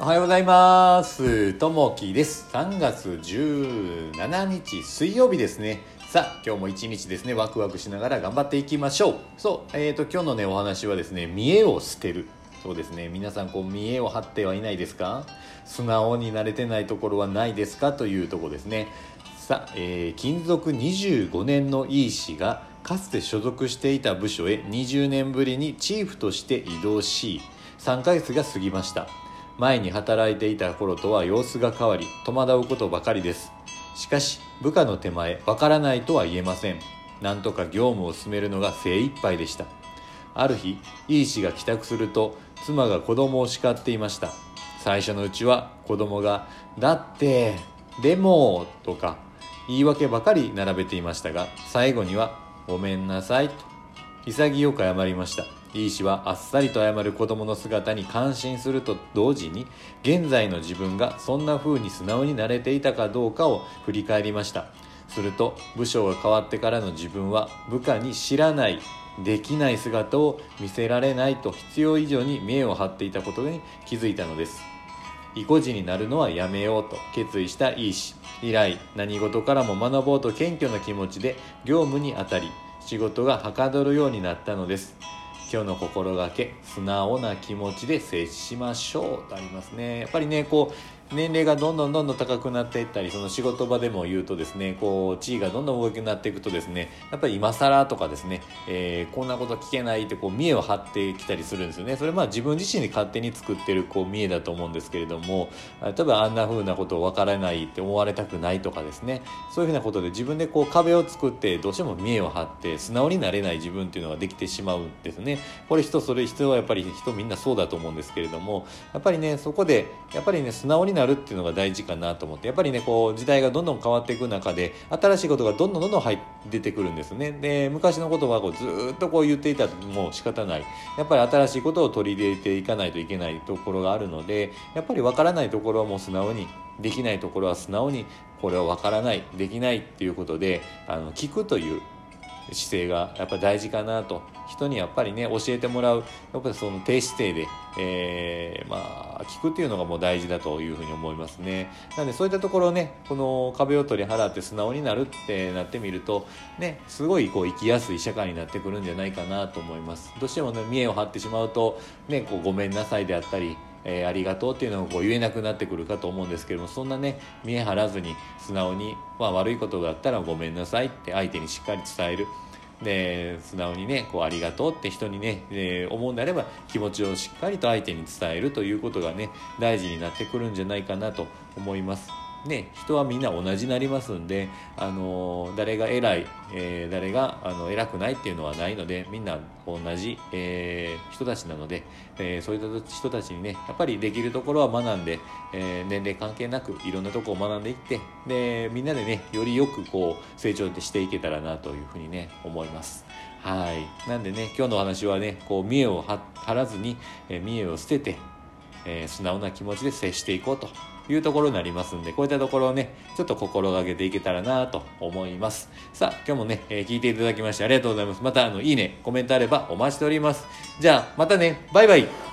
おはようございます。ともきです。3月17日水曜日ですね。さあ、今日も一日ですね、ワクワクしながら頑張っていきましょう。そう、えーと、今日のね、お話はですね、見栄を捨てる。そうですね、皆さん、こう、見栄を張ってはいないですか？素直になれてないところはないですか？というところですね。さあ、えー勤続25年のイー氏が、かつて所属していた部署へ20年ぶりにチーフとして移動し、3ヶ月が過ぎました。前に働いていた頃とは様子が変わり戸惑うことばかりです。しかし部下の手前わからないとは言えません。なんとか業務を進めるのが精一杯でした。ある日いい氏が帰宅すると妻が子供を叱っていました。最初のうちは子供が「だって」「でも」とか言い訳ばかり並べていましたが最後には「ごめんなさい」と潔く謝りました。いい氏はあっさりと謝る子供の姿に感心すると同時に現在の自分がそんな風に素直になれていたかどうかを振り返りました。すると部署が変わってからの自分は部下に知らないできない姿を見せられないと必要以上に見栄を張っていたことに気づいたのです。意固地になるのはやめようと決意したいい氏以来何事からも学ぼうと謙虚な気持ちで業務に当たり仕事がはかどるようになったのです。今日の心がけ素直な気持ちで接しましょうとありますね。やっぱりねこう年齢がどんどんどんどん高くなっていったりその仕事場でも言うとですねこう地位がどんどん大きくなっていくとですねやっぱり今更とかですね、えーこんなこと聞けないってこう見栄を張ってきたりするんですよね。それまあ自分自身で勝手に作ってるこう見栄だと思うんですけれどもあ例えばあんな風なことを分からないって思われたくないとかですねそういうふうなことで自分でこう壁を作ってどうしても見栄を張って素直になれない自分っていうのができてしまうんですね。これ人それ人はやっぱり人みんなそうだと思うんですけれどもやっぱりねそこでやっぱりね素直になるっていうのが大事かなと思ってやっぱりねこう時代がどんどん変わっていく中で新しいことがどんどんどんどん入って出てくるんですね。で昔のことはこうずっとこう言っていたらもう仕方ない。やっぱり新しいことを取り入れていかないといけないところがあるのでやっぱりわからないところはもう素直にできないところは素直にこれはわからないできないっていうことであの聞くという姿勢がやっぱ大事かなと。人にやっぱりね教えてもらう。やっぱりその低姿勢で、えーまあ聞くっていうのがもう大事だというふうに思いますね。なのでそういったところをねこの壁を取り払って素直になるってなってみるとねすごいこう生きやすい社会になってくるんじゃないかなと思います。どうしてもね見栄を張ってしまうとねこうごめんなさいであったりえーありがとうっていうのをこう言えなくなってくるかと思うんですけどもそんなね見え張らずに素直に、まあ、悪いことがあったらごめんなさいって相手にしっかり伝えるで素直にねこうありがとうって人にね、えー思うんであれば気持ちをしっかりと相手に伝えるということがね大事になってくるんじゃないかなと思います。ね、人はみんな同じになりますんで、あの誰が偉い、えー誰があの偉くないっていうのはないのでみんな同じ、えー人たちなので、えーそういった人たちにねやっぱりできるところは学んで、え年齢関係なくいろんなとこを学んでいってでみんなでねよりよくこう成長していけたらなというふうにね思います。はいなんでね今日の話はねこう見栄を張らずに、え見栄を捨ててえー素直な気持ちで接していこうというところになりますんでこういったところをねちょっと心がけていけたらなと思います。さあ今日もね、えー聞いていただきましてありがとうございます。またあのいいねコメントあればお待ちしております。じゃあまたね。バイバイ。